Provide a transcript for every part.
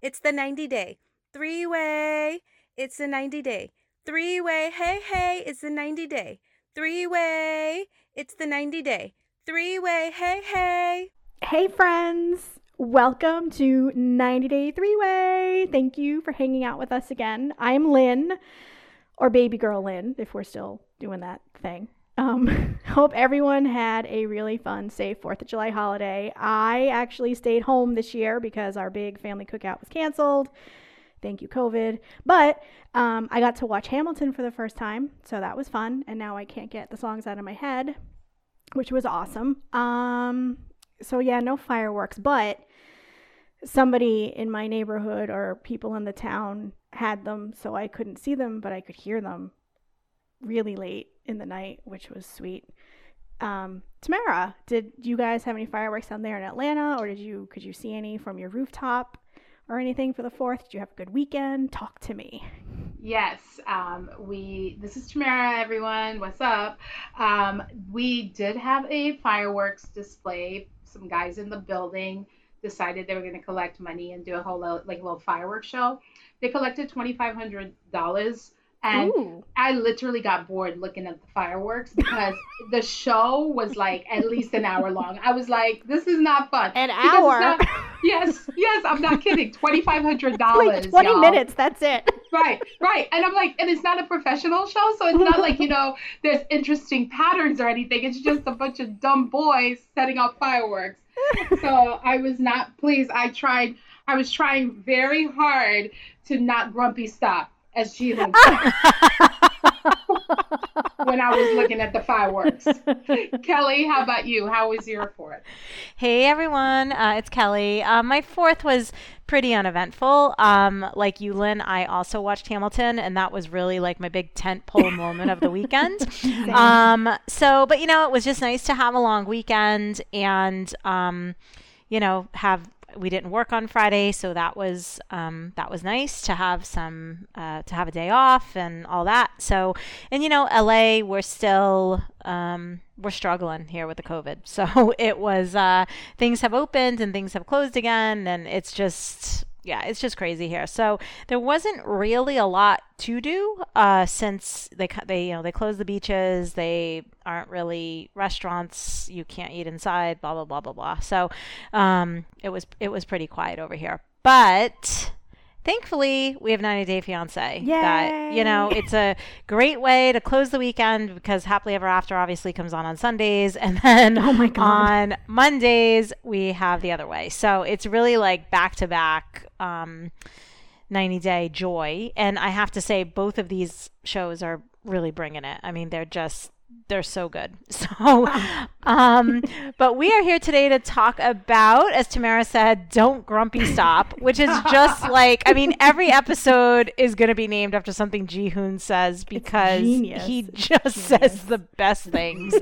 It's the 90 day. Three way. It's the 90 day. Three way. Hey, hey. It's the 90 day. Three way. It's the 90 day. Three way. Hey, hey. Hey, friends. Welcome to 90 Day Three Way. Thank you for hanging out with us again. I'm Lynn, or Baby Girl Lynn, if we're still doing that thing. Um, hope everyone had a really fun, safe 4th of July holiday. I actually stayed home this year because our big family cookout was canceled. Thank you, COVID. But um, I got to watch Hamilton for the first time, so that was fun. And now I can't get the songs out of my head, which was awesome. Um, so, yeah, no fireworks, but somebody in my neighborhood or people in the town had them, so I couldn't see them, but I could hear them really late in the night, which was sweet. Um, Tamara, did you guys have any fireworks down there in Atlanta, or did you could you see any from your rooftop or anything for the fourth? Did you have a good weekend? Talk to me. Yes, um, we. This is Tamara. Everyone, what's up? Um, we did have a fireworks display. Some guys in the building decided they were going to collect money and do a whole like little fireworks show. They collected twenty five hundred dollars and Ooh. I literally got bored looking at the fireworks because the show was like at least an hour long. I was like, this is not fun. An hour? Not, yes, yes, I'm not kidding. $2,500. Like 20 y'all. minutes, that's it. right, right. And I'm like, and it's not a professional show, so it's not like, you know, there's interesting patterns or anything. It's just a bunch of dumb boys setting off fireworks. so I was not pleased. I tried, I was trying very hard to not grumpy stop as she when I was looking at the fireworks. Kelly, how about you? How was your fourth? Hey everyone, uh, it's Kelly. Uh, my fourth was pretty uneventful. Um, like you, Lynn, I also watched Hamilton, and that was really like my big tent pole moment of the weekend. Um, so, but you know, it was just nice to have a long weekend and, um, you know, have we didn't work on Friday, so that was um, that was nice to have some uh, to have a day off and all that. So, and you know, LA, we're still um, we're struggling here with the COVID. So it was uh, things have opened and things have closed again, and it's just yeah, it's just crazy here. So there wasn't really a lot to do uh, since they they you know they closed the beaches. They aren't really restaurants. You can't eat inside. Blah blah blah blah blah. So um, it was it was pretty quiet over here. But thankfully we have 90 day fiance Yay. that you know it's a great way to close the weekend because happily ever after obviously comes on on sundays and then oh my God. on mondays we have the other way so it's really like back to back um 90 day joy and i have to say both of these shows are really bringing it i mean they're just they're so good. So, um, but we are here today to talk about, as Tamara said, "Don't Grumpy Stop," which is just like, I mean, every episode is going to be named after something Ji Hoon says because he just says the best things.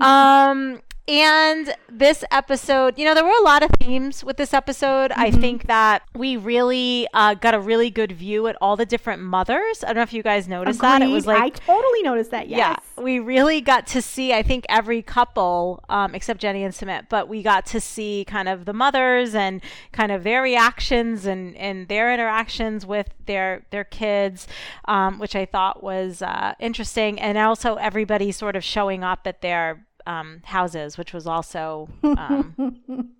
um, and this episode, you know, there were a lot of themes with this episode. Mm-hmm. I think that we really uh, got a really good view at all the different mothers. I don't know if you guys noticed Agreed. that. It was like I totally noticed that. Yes. Yeah, we really got to see. I think every couple, um, except Jenny and Sumit, but we got to see kind of the mothers and kind of their reactions and and their interactions with their their kids, um, which I thought was uh, interesting, and also everybody sort of showing up at their um, houses, which was also um,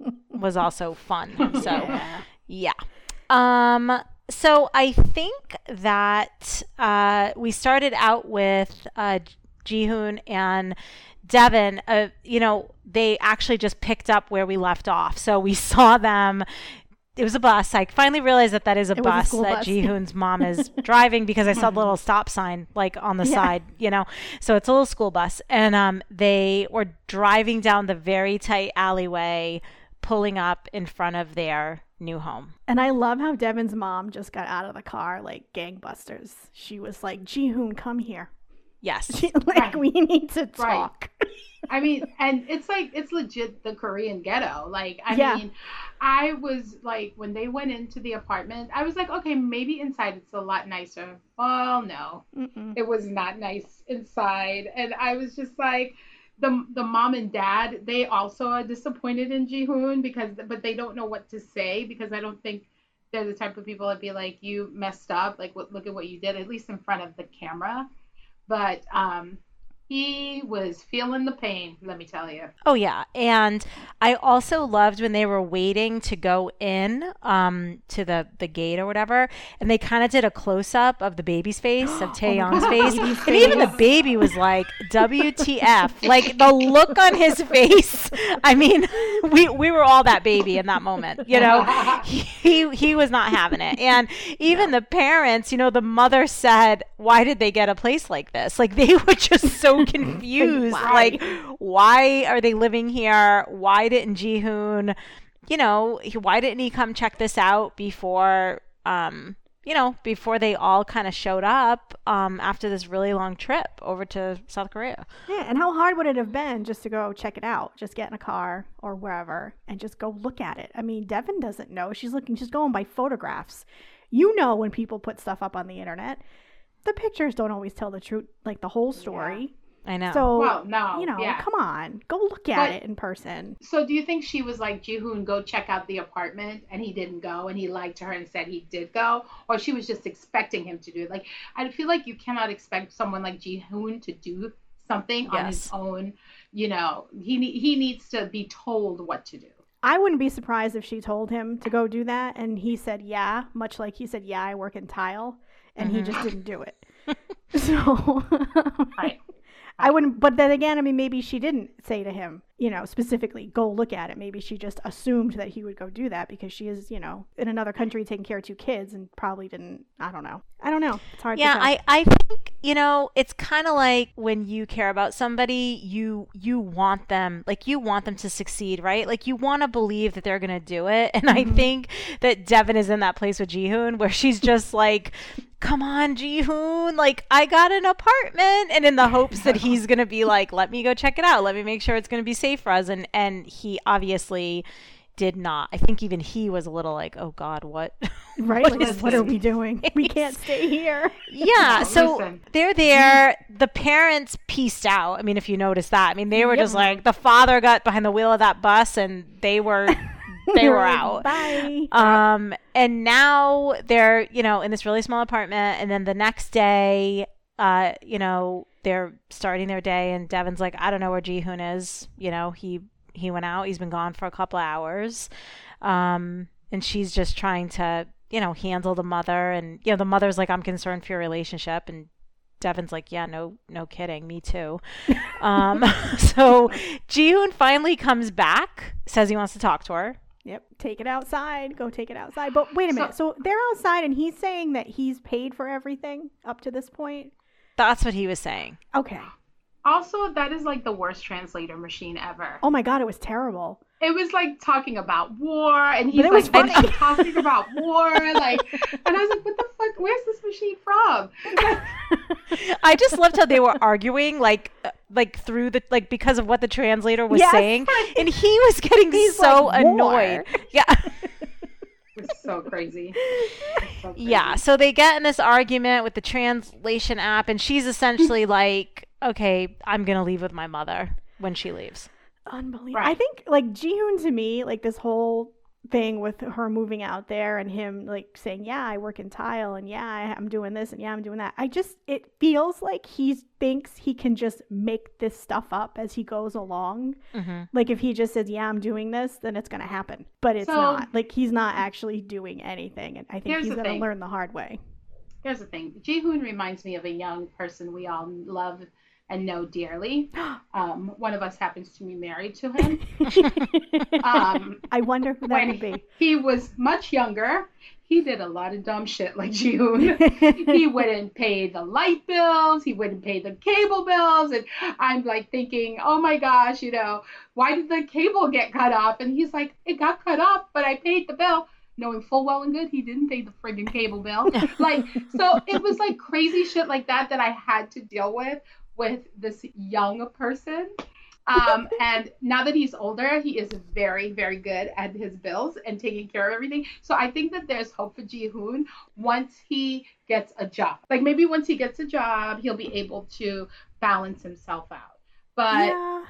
was also fun. So yeah. yeah. Um, so I think that uh, we started out with uh, Jihoon and Deavan. Uh, you know, they actually just picked up where we left off. So we saw them it was a bus. I finally realized that that is a it bus a that bus. Jihoon's mom is driving because I saw the little stop sign like on the yeah. side, you know. So it's a little school bus, and um, they were driving down the very tight alleyway, pulling up in front of their new home. And I love how Deavan's mom just got out of the car like gangbusters. She was like, Jihoon, come here. Yes. Like right. we need to talk. Right. I mean, and it's like it's legit the Korean ghetto. Like, I yeah. mean, I was like when they went into the apartment, I was like, okay, maybe inside it's a lot nicer. Well, no, Mm-mm. it was not nice inside, and I was just like, the the mom and dad, they also are disappointed in Jihoon because, but they don't know what to say because I don't think they're the type of people that be like, you messed up. Like, look at what you did, at least in front of the camera. But um, he was feeling the pain, let me tell you. Oh yeah, and I also loved when they were waiting to go in um, to the the gate or whatever, and they kind of did a close up of the baby's face of Taeyang's oh face, and even the baby was like, "WTF!" like the look on his face. I mean, we we were all that baby in that moment, you know. he he was not having it, and even the parents, you know, the mother said, "Why did they get a place like this?" Like they were just so confused. Like, why are they living here? Why didn't Jihoon, you know, why didn't he come check this out before, um, you know, before they all kind of showed up um, after this really long trip over to South Korea? Yeah, and how hard would it have been just to go check it out, just get in a car or wherever and just go look at it? I mean, Deavan doesn't know. She's looking, she's going by photographs. You know when people put stuff up on the internet the pictures don't always tell the truth, like the whole story. I know. So, well, no, you know, yeah. come on, go look at but, it in person. So, do you think she was like Jihoon, go check out the apartment, and he didn't go, and he lied to her and said he did go, or she was just expecting him to do it? Like, I feel like you cannot expect someone like Jihoon to do something yes. on his own. You know, he he needs to be told what to do. I wouldn't be surprised if she told him to go do that, and he said yeah, much like he said yeah, I work in tile, and mm-hmm. he just didn't do it. so, right. I wouldn't, but then again, I mean, maybe she didn't say to him, you know, specifically, go look at it. Maybe she just assumed that he would go do that because she is, you know, in another country taking care of two kids and probably didn't, I don't know. I don't know. It's hard yeah, I, I think, you know, it's kind of like when you care about somebody, you, you want them, like, you want them to succeed, right? Like, you want to believe that they're going to do it. And mm-hmm. I think that Deavan is in that place with Jihoon where she's just like, come on, Jihoon, like I got an apartment, and in the hopes that he's gonna be like, let me go check it out, let me make sure it's gonna be safe for us, and and he obviously did not. I think even he was a little like, oh God, what? Right? what, like, what are we doing? We can't stay here. Yeah. so listen. they're there. The parents pieced out. I mean, if you notice that, I mean, they were yep. just like the father got behind the wheel of that bus, and they were they were out. Bye. Um, and now they're, you know, in this really small apartment. And then the next day, uh, you know, they're starting their day, and Deavan's like, I don't know where Jihoon is. You know, he he went out. He's been gone for a couple hours. Um, and she's just trying to, you know, handle the mother. And you know, the mother's like, I'm concerned for your relationship, and Deavan's like, yeah, no, no kidding, me too. um, so Jihoon finally comes back, says he wants to talk to her. Yep, take it outside. Go take it outside. But wait a minute. So, so they're outside, and he's saying that he's paid for everything up to this point. That's what he was saying. Okay. Also, that is like the worst translator machine ever. Oh my god, it was terrible. It was like talking about war, and he's like funny. talking about war, like, and I was like, "What the fuck? Where's this machine from?" I just loved how they were arguing, like, like through the like because of what the translator was yes, saying, and he was getting so like, annoyed. Yeah. It's so crazy. so crazy. Yeah, so they get in this argument with the translation app, and she's essentially like, okay, I'm gonna leave with my mother when she leaves. Unbelievable. Right. I think like Jihoon to me, like this whole thing with her moving out there and him like saying, "Yeah, I work in tile and yeah, I'm doing this and yeah, I'm doing that." I just it feels like he thinks he can just make this stuff up as he goes along. Mm-hmm. Like if he just says, "Yeah, I'm doing this," then it's going to happen. But it's so, not. Like he's not actually doing anything and I think he's going to learn the hard way. Here's the thing. Jihoon reminds me of a young person we all love and know dearly. Um, one of us happens to be married to him. um, I wonder who that would be. He was much younger. He did a lot of dumb shit like June. he wouldn't pay the light bills. He wouldn't pay the cable bills. And I'm like thinking, oh my gosh, you know, why did the cable get cut off? And he's like, it got cut off, but I paid the bill knowing full well and good he didn't pay the friggin' cable bill. like, so it was like crazy shit like that that I had to deal with with this young person. Um, and now that he's older, he is very, very good at his bills and taking care of everything. So I think that there's hope for Jihoon once he gets a job. Like maybe once he gets a job, he'll be able to balance himself out. But yeah.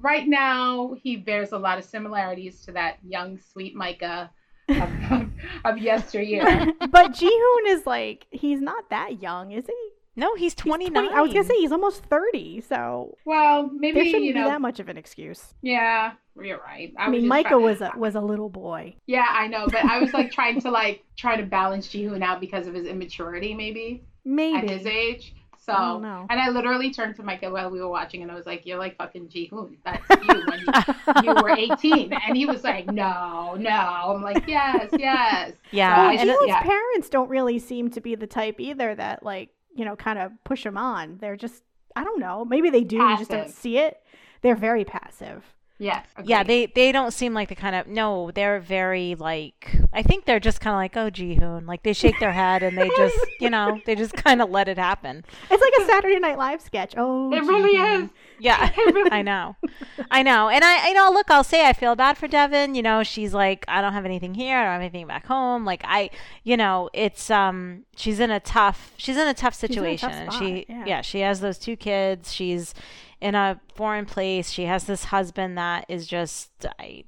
right now, he bears a lot of similarities to that young, sweet Micah of, of yesteryear. but Jihoon is like he's not that young, is he? No, he's He's 29. 20 I was gonna say he's almost thirty, so Well, maybe there shouldn't you be that much of an excuse. Yeah, you're right. I, was mean, Micah try- was a was a little boy. Yeah, I know, but I was like trying to like try to balance Jihoon out because of his immaturity, maybe Maybe. at his age. So, I and I literally turned to Micah while we were watching, and I was like, "You're like fucking Jihoon. That's you when you, you were 18." And he was like, "No, no." I'm like, "Yes, yes." Yeah, Well, Uh, and yeah. parents don't really seem to be the type either that like you know kind of push them on. They're just I don't know. Maybe they do. You just don't see it. They're very passive. Yes. yeah, they they don't seem like the kind of no. They're very like I think they're just kind of like oh Jihoon, like they shake their head and they just you know they just kind of let it happen. It's like a Saturday Night Live sketch. Oh, It really is. Yeah, I know, I know, and I you know look, I'll say I feel bad for Deavan. You know, she's like I don't have anything here, I don't have anything back home. Like I, you know, it's um she's in a tough she's in a tough in a tough situation, and she yeah. yeah she has those two kids. She's in a foreign place. She has this husband that is just I,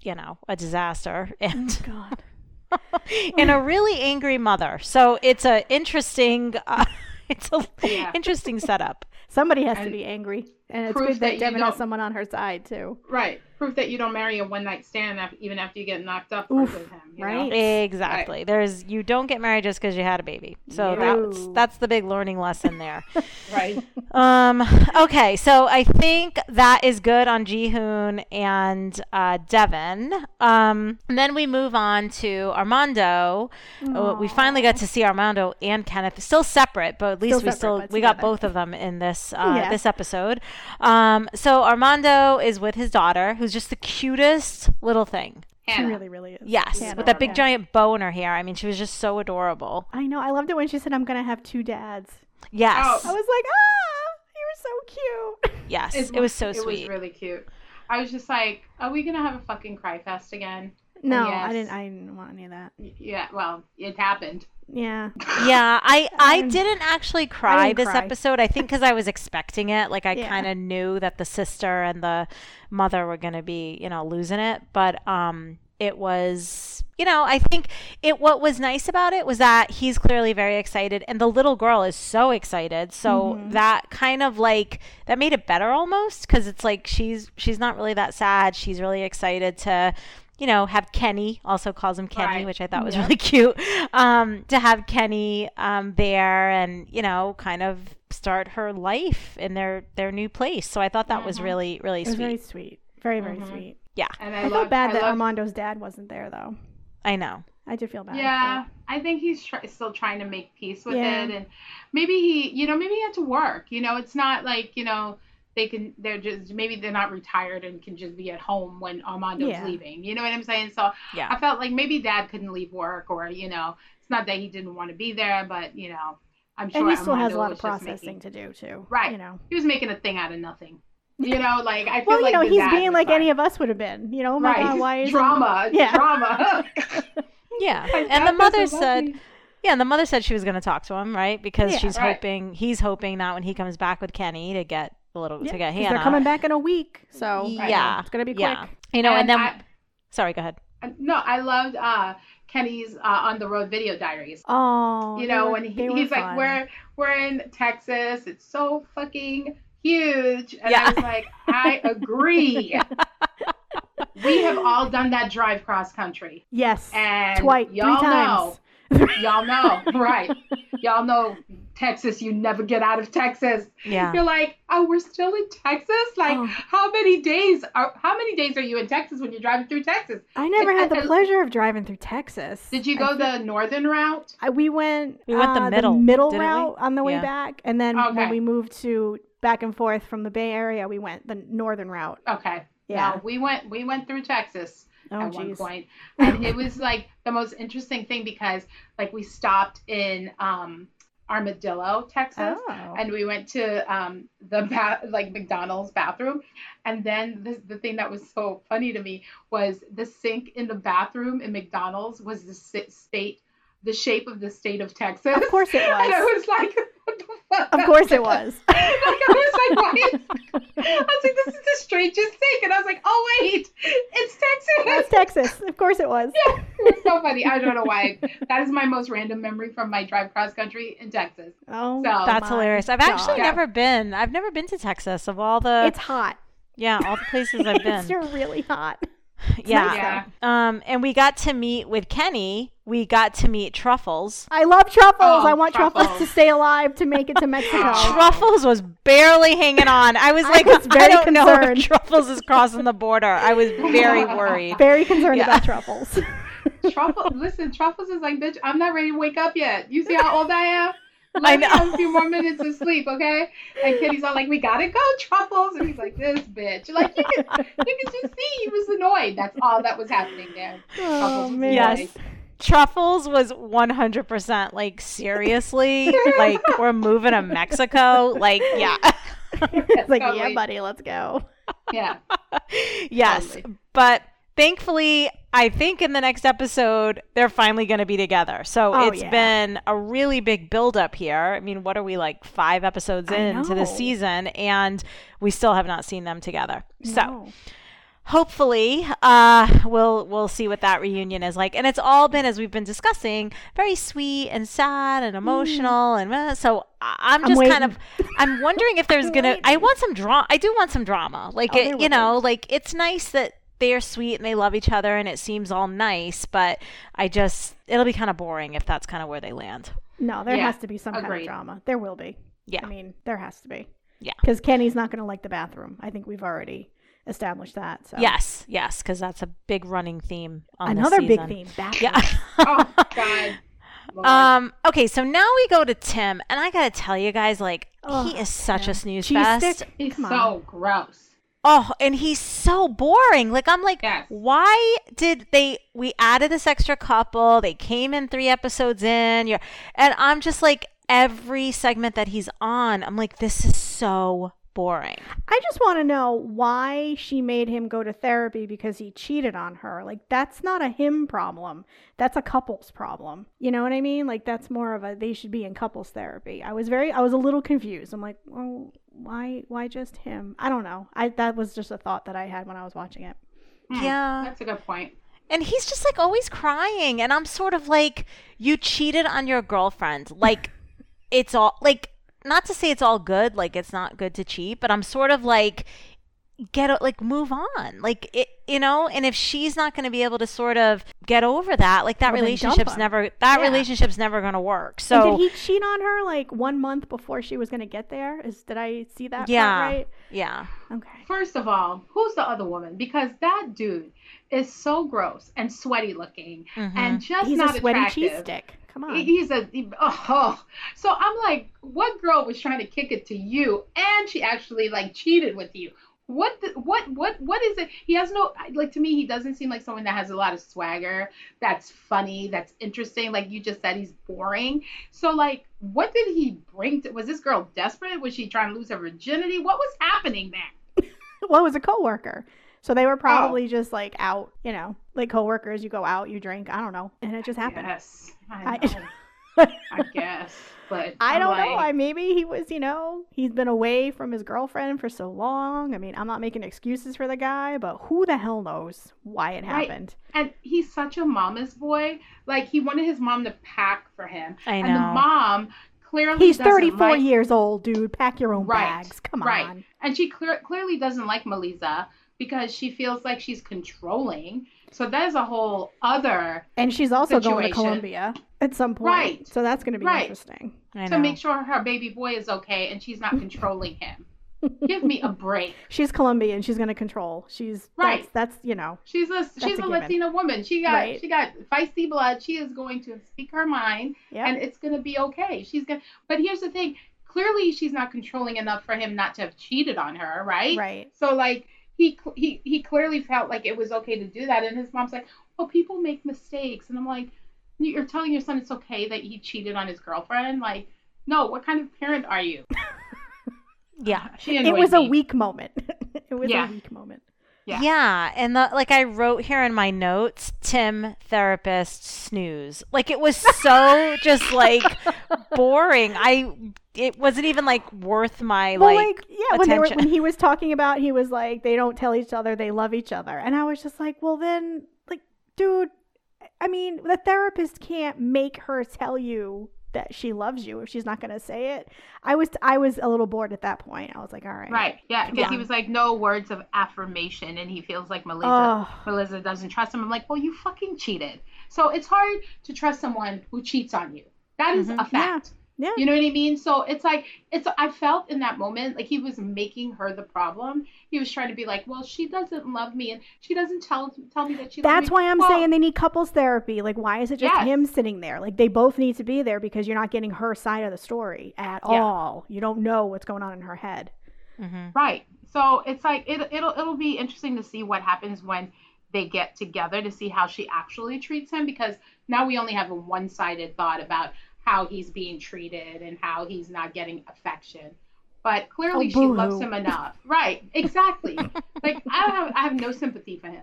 you know, a disaster, and God. and a really angry mother. So it's a interesting. Uh, it's a Yeah. interesting setup. Somebody has to be angry, and it's proof good that that Deavan has someone on her side too. Right. Proof that you don't marry a one night stand even after you get knocked up Oof, with him. You right? Know? Exactly. There's you don't get married just because you had a baby. So No. that's that's the big learning lesson there. Right. um. Okay. So I think that is good on Jihoon and uh, Deavan. Um. And then we move on to Armando. Uh, we finally got to see Armando and Kenneth still separate, but at least Still we separate, still but we got both of them in this uh, Yeah. this episode. Um. So Armando is with his daughter, who's just the cutest little thing. She really, really is. Yes, Hannah, with that big yeah. giant bow in her hair. I mean, she was just so adorable. I know. I loved it when she said, "I'm gonna have two dads." Yes, I was like, "Ah, you're so cute." yes, It's- it was so It sweet. was really cute. I was just like, are we gonna have a fucking cry fest again? No, yes. I didn't. I didn't want any of that. Yeah. Well, it happened. Yeah. yeah, I I Um, didn't actually cry didn't this cry. episode. I think because I was expecting it. Like I Yeah. kind of knew that the sister and the mother were gonna be, you know, losing it. But um, it was, you know, I think it. What was nice about it was that he's clearly very excited, and the little girl is so excited. So Mm-hmm. that kind of like that made it better almost because it's like she's she's not really that sad. She's really excited to. You know, have Kenny also calls him Kenny, Right. which I thought was Yep. really cute. Um, to have Kenny um, there and you know, kind of start her life in their their new place. So I thought that was Mhm. really really It was sweet. very sweet. Very, very Mhm. sweet. Yeah, And I, I, felt bad I that loved- Armando's dad wasn't there, though. I know. I did feel bad. Yeah, I think he's try- still trying to make peace with Yeah. it, and maybe he, you know, maybe he had to work. You know, it's not like you know they can. They're just maybe they're not retired and can just be at home when Armando's Yeah. leaving. You know what I'm saying? So Yeah. I felt like maybe Dad couldn't leave work, or you know, it's not that he didn't want to be there, but you know, I'm sure and he still has a lot of processing making- to do too. Right. You know. He was making a thing out of nothing. You know, like I feel Well, you like know, he's being was like any of us would have been. You know, oh my right. God, why is drama? Yeah. Drama. Yeah. And dad the mother said me. Yeah, and the mother said she was going to talk to him, right? Because Yeah. she's Right. hoping he's hoping that when he comes back with Kenny to get a little Yeah, to get Hannah. They're coming back in a week, so Right. Yeah. it's gonna be quick. Yeah. You know, and, And then I- sorry, go ahead. No, I loved uh, Kenny's uh, on the road video diaries. Oh, you know were- when he, were he's like we're we're in texas it's so fucking huge and Yeah. i was like i agree we have all done that drive cross country yes, and twice, y'all three know y'all know right y'all know texas you never get out of texas Yeah. you're like oh we're still in texas like Oh. how many days are how many days are you in texas when you're driving through texas I never had the and- pleasure of driving through Texas. did you go feel- the northern route I, we went. We went the uh, middle, middle didn't we? route on the way Yeah. back, and then when we moved to back and forth from the Bay Area, we went the northern route. okay Yeah. no, we went we went through texas Oh, at one point. And it was like the most interesting thing because like we stopped in um Amarillo, Texas. Oh. And we went to um, the ba- like McDonald's bathroom, and then the, the thing that was so funny to me was the sink in the bathroom in McDonald's was the state the shape of the state of Texas. Of course it And I was. was like, what the fuck? Of course it was. like, I was like, why. I was like, this is the strangest thing. And I was like, oh, wait, it's That's Texas. Texas. Of course it was. Yeah, it was so funny. I don't know why. That is my most random memory from my drive cross country in Texas. Oh, So- That's hilarious. I've actually God. never been. I've never been to Texas. Of all the It's hot. yeah, all the places I've It's been. really hot. Yeah. Yeah. Um, and we got to meet with Kenny. We got to meet Truffles. I love truffles. Oh, I want truffles. truffles. to stay alive to make it to Mexico. Truffles was barely hanging on. I was I like, was I very don't know if Truffles is crossing the border. I was very worried. Very concerned Yeah. about truffles. Truffles, listen, Truffles is like, bitch, I'm not ready to wake up yet. You see how old I am? Let I me know. have a few more minutes of sleep, okay? And Kitty's all like, we gotta go, Truffles. And he's like, this bitch. Like, you can, you can just see he was annoyed. That's all that was happening there. oh man. Yes. Truffles was 100% like seriously, like we're moving to Mexico. Like, yeah. it's like, yeah, buddy, let's go. Yeah. yes. Totally. But thankfully, I think in the next episode, they're finally going to be together. So Oh, it's yeah. been a really big buildup here. I mean, what are we like five episodes I into the season, and we still have not seen them together. So hopefully uh we'll we'll see what that reunion is like and it's all been as we've been discussing very sweet and sad and emotional and uh, so i'm I'm just kind of i'm wondering if there's I'm gonna i want some drama i do want some drama like Oh, it, you know like it's nice that they're sweet and they love each other and it seems all nice but i just it'll be kind of boring if that's kind of where they land No, there Yeah, has to be some kind of drama. There will be. Yeah. I mean, there has to be. Yeah. Because Kenny's not going to like the bathroom. I think we've already established that. So yes yes because that's a big running theme on this Another big theme. Bathroom. yeah Oh, God. Lord. Um. Okay. So now we go to Tim, and I gotta tell you guys, like Ugh, he is such a snooze Cheese fest. stick? He's Come so gross. Oh, and he's so boring. Like I'm like, Yes. why did they? We added this extra couple. They came in three episodes in. You're, and I'm just like, every segment that he's on, I'm like, this is so boring. I just want to know why she made him go to therapy because he cheated on her. Like that's not a him problem. That's a couples problem. You know what I mean? Like that's more of a they should be in couples therapy. I was very I was a little confused. I'm like, "Well, why why just him?" I don't know. I that was just a thought that I had when I was watching it. Hmm, Yeah. That's a good point. And he's just like always crying. And I'm sort of like, you cheated on your girlfriend. Like, it's all, like, not to say it's all good. Like, it's not good to cheat, but I'm sort of like, get, o- like, move on. Like, it, you know? And if she's not going to be able to sort of get over that, like, that Well, relationship's never, that Yeah. relationship's never going to work. And So, did he cheat on her like one month before she was going to get there? Is did I see that? part Yeah. right. yeah. Okay. First of all, who's the other woman? Because that dude is so gross and sweaty looking Mhm. and just He's not a sweaty attractive. cheese stick. Come on. He's a he- oh, so I'm like, what girl was trying to kick it to you, and she actually like cheated with you? What the, what what what is it? He has no like to me. He doesn't seem like someone that has a lot of swagger. That's funny. That's interesting. Like you just said, he's boring. So like, what did he bring? to Was this girl desperate? Was she trying to lose her virginity? What was happening there? well, it was a coworker. So they were Oh. probably just like out, you know, like coworkers. You go out, you drink. I don't know, and it just happened. Yes, I I- I guess, but I don't know. like- I maybe he was, you know, he's been away from his girlfriend for so long. I mean, I'm not making excuses for the guy, but who the hell knows why it Right. happened? And he's such a mama's boy. Like he wanted his mom to pack for him. I And the know. mom clearly He's 34 like, years old, dude. Pack your own Right, bags. Come right. on. and she clear, clearly doesn't like Melissa because she feels like she's controlling. So that is a whole other And she's also going to Situation. Colombia at some point. Right. So that's going to be Right. interesting. I to know. make sure her baby boy is okay and she's not controlling him. Give me a break. She's Colombian. She's going to control. She's Right. That's, that's you know. She's a she's a a. Latina woman. She got Right. she got feisty blood. She is going to speak her mind Yeah. and it's going to be okay. She's going to But here's the thing. Clearly she's not controlling enough for him not to have cheated on her, right? right. So like he he he clearly felt like it was okay to do that and his mom's like, "Well, people make mistakes." And I'm like, "You're telling your son it's okay that he cheated on his girlfriend?" Like, no, what kind of parent are you? yeah. She It annoyed was a weak moment. it was Yeah. a weak moment. Yeah. Yeah, and the like I wrote here in my notes, Tim therapist snooze. Like it was so just like boring. I it wasn't even like worth my Well, like, like, yeah, when they were, when he was talking about, he was like, they don't tell each other they love each other, and I was just like, well, then, like, dude, I mean, the therapist can't make her tell you that she loves you if she's not going to say it. I was, I was a little bored at that point. I was like, all right, Right. Yeah. Because he was like, no words of affirmation, and he feels like Melissa, Oh. Melissa doesn't trust him. I'm like, well, you fucking cheated. So it's hard to trust someone who cheats on you. That is Mhm. a fact. Yeah. You know what I mean? So it's like it's I felt in that moment like he was making her the problem. He was trying to be like, well, she doesn't love me, and she doesn't tell tell me that she. loves That's me. why I'm Well, saying they need couples therapy. Like, why is it just Yes. him sitting there? Like, they both need to be there because you're not getting her side of the story at Yeah. all. You don't know what's going on in her head. Mhm. Right. So it's like it, it'll it'll be interesting to see what happens when they get together to see how she actually treats him because now we only have a one-sided thought about how he's being treated and how he's not getting affection. But clearly Oh, she loves him enough. Right. Exactly. like I don't have I have no sympathy for him.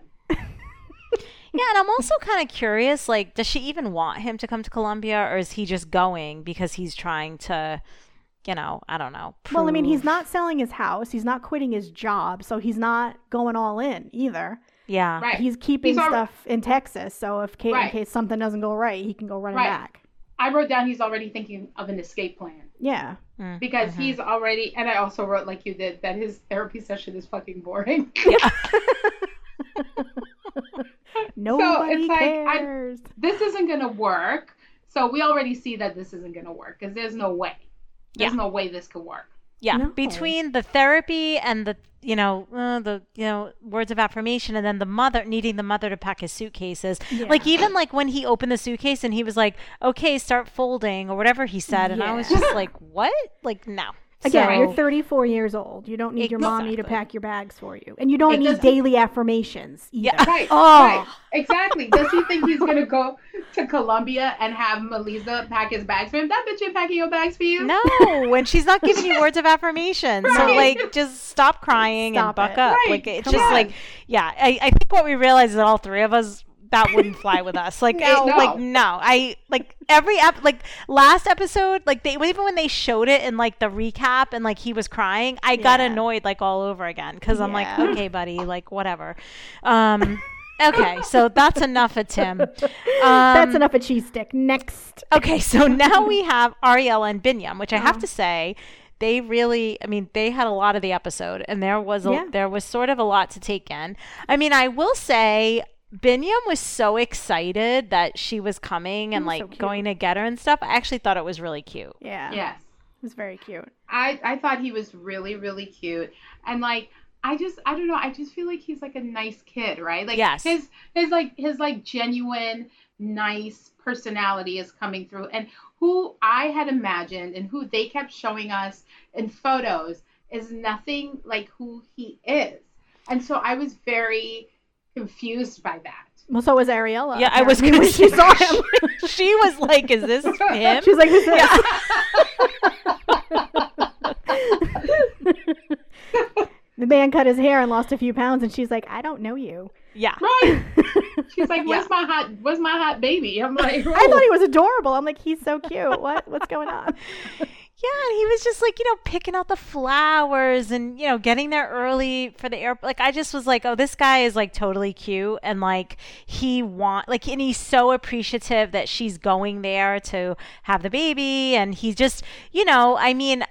Yeah, and I'm also kind of curious like does she even want him to come to Colombia or is he just going because he's trying to you know, I don't know. Well, I mean, he's not selling his house. He's not quitting his job. So he's not going all in either. Yeah. Right. He's keeping He's al- stuff in Texas. So if ca- in case something doesn't go right, he can go running Right. back. I wrote down he's already thinking of an escape plan. Yeah. Mm, Because mhm. he's already and I also wrote like you did that his therapy session is fucking boring. Nobody it's like, I- cares. this isn't going to work. So we already see that this isn't going to work because there's no way. There's Yeah. no way this could work. Yeah, No. between the therapy and the you know uh, the you know words of affirmation, and then the mother needing the mother to pack his suitcases. Like even like when he opened the suitcase and he was like, "Okay, start folding" or whatever he said, and I was just like, "What? Like no." Again, So- you're 34 years old. You don't need your mommy to pack your bags for you. And you don't It need doesn't- daily affirmations either. Yeah. Right. Oh. Right. Exactly. Does he think he's going to go to Colombia and have Melissa pack his bags for him? That bitch ain't packing your bags for you. No, when she's not giving you words of affirmation. So like just stop crying Stop and buck it. up. Right. Like it's Come just on. like yeah, I, I think what we realize is that all three of us that wouldn't fly with us. Like No. it- like no. I like every ep- like last episode, like they even when they showed it in like the recap and like he was crying, I got annoyed like all over again cuz I'm like, "Okay, buddy, like whatever." Um okay, so that's enough of Tim. That's Um, enough of cheese stick. Next. Okay, so now we have Ariela and Biniyam, which I have Oh. to say, they really, I mean, they had a lot of the episode, and there was a, Yeah. there was sort of a lot to take in. I mean, I will say. Biniyam was so excited that she was coming and was like cute. going to get her and stuff. I actually thought it was really cute. Yeah. Yes. It was very cute. I, I thought he was really, really cute. And like I just I don't know, I just feel like he's like a nice kid, right? Like Yes. his his like his like genuine nice personality is coming through and who I had imagined and who they kept showing us in photos is nothing like who he is. And so I was very confused by that. Well, so was Ariela. Yeah, I was apparently, gonna when she saw him. she was like, "Is this him?" She's like, who's this? the man cut his hair and lost a few pounds, and she's like, I don't know you. yeah. Right. She's like, Yeah. "Where's my hot? Where's my hot baby?" I'm like, I thought he was adorable. I'm like, he's so cute. What? What's going on? Yeah, and he was just like, you know, picking out the flowers and, you know, getting there early for the airport. Like, I just was like, oh, this guy is like totally cute. And like, he want, like, and he's so appreciative that she's going there to have the baby. And he's just, you know, I mean,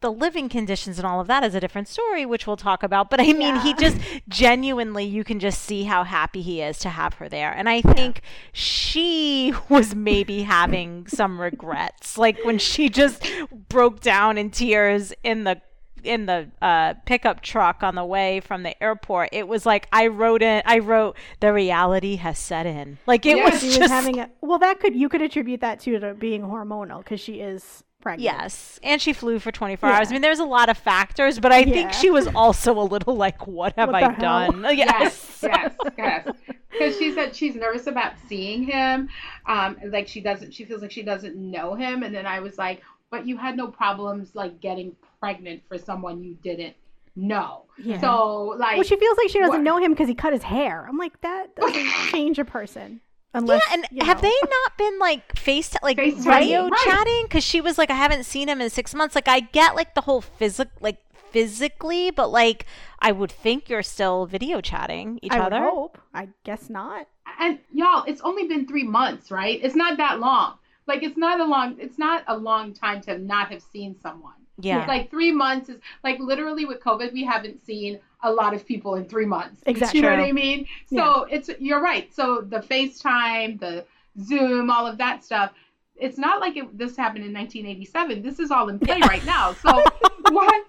the living conditions and all of that is a different story, which we'll talk about. But I mean, he just genuinely, you can just see how happy he is to have her there. And I think she was maybe having some regrets, like when she just broke down in tears in the in the uh, pickup truck on the way from the airport. It was like I wrote it. I wrote the reality has set in. Like it Yeah, was She just was having a well. That could you could attribute that too to being hormonal because she is pregnant. Yes, and she flew for 24 hours. I mean, there's a lot of factors, but I Yeah. think she was also a little like, "What have What I the hell? done?" yes, yes, yes. Because she said she's nervous about seeing him. Um, like she doesn't, she feels like she doesn't know him. And then I was like, but you had no problems like getting pregnant for someone you didn't no. Yeah. So like, well, she feels like she doesn't what- know him because he cut his hair. I'm like, that doesn't change a person. Unless, yeah, and you have know. they not been like face to like FaceTiming, video right. chatting? Because she was like, I haven't seen him in six months. Like, I get like the whole physic like physically, but like, I would think you're still video chatting each I would other. hope. I guess not. and y'all, it's only been three months, right? It's not that long. Like it's not a long. It's not a long time to not have seen someone. Yeah. Like three months is like literally with COVID, we haven't seen a lot of people in three months. Exactly. You know what I mean? So it's you're right. So the FaceTime, the Zoom, all of that stuff. It's not like it, this happened in 1987. This is all in play right now. So why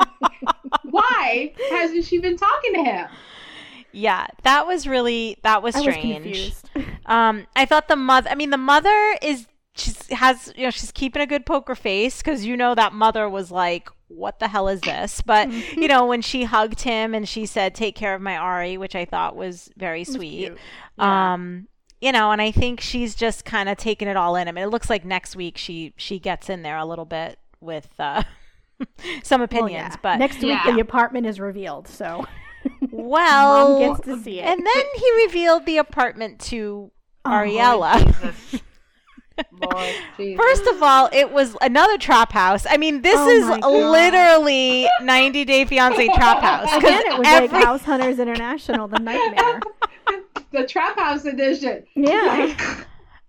why hasn't she been talking to him? Yeah, that was really that was I was strange. confused. Um, I thought the mother. I mean, the mother is she's has you know she's keeping a good poker face because you know that mother was like, "What the hell is this?" But you know when she hugged him and she said, "Take care of my Ari," which I thought was very was sweet. cute. Yeah. Um, you know, and I think she's just kind of taking it all in. I mean, it looks like next week she she gets in there a little bit with uh, some Well, opinions, yeah. but next week Yeah. the apartment is revealed, so well, mom gets to see it. and then he revealed the apartment to Oh, Ariela. Jesus. Lord First of all, it was another trap house. I mean, this Oh is literally 90 Day Fiance trap house. Again, it was every- like House Hunters International, the nightmare. the trap house edition. Yeah.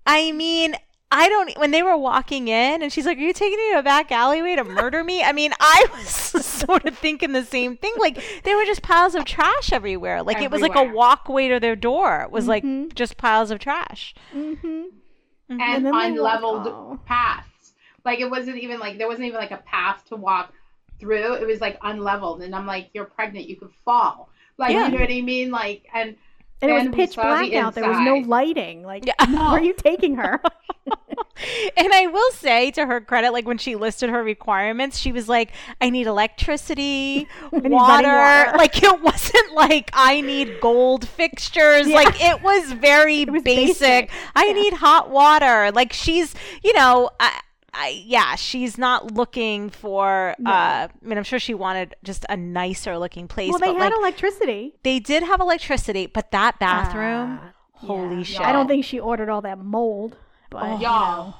I mean, I don't. When they were walking in, and she's like, "Are you taking me to a back alleyway to murder me?" I mean, I was sort of thinking the same thing. Like there were just piles of trash everywhere. Like it was like a walkway to their door. It was Mhm. like just piles of trash. Hmm and, And unleveled walk- paths. Like it wasn't even like there wasn't even like a path to walk through. It was like unleveled, and I'm like, you're pregnant, you could fall. Like Yeah. you know what I mean? Like and And it was pitch black the out. There was no lighting. Like, Yeah. where are you taking her? And I will say to her credit, like when she listed her requirements, she was like, I need electricity, water. water. Like it wasn't like I need gold fixtures. Yeah. Like it was very was basic. basic. I Yeah. need hot water. Like she's, you know, I, I, yeah, she's not looking for. No. Uh, I mean, I'm sure she wanted just a nicer looking place. well, they but had like electricity. they did have electricity, but that bathroom, Ah, holy yeah. shit! I don't think she ordered all that mold. But Oh. you y'all. know.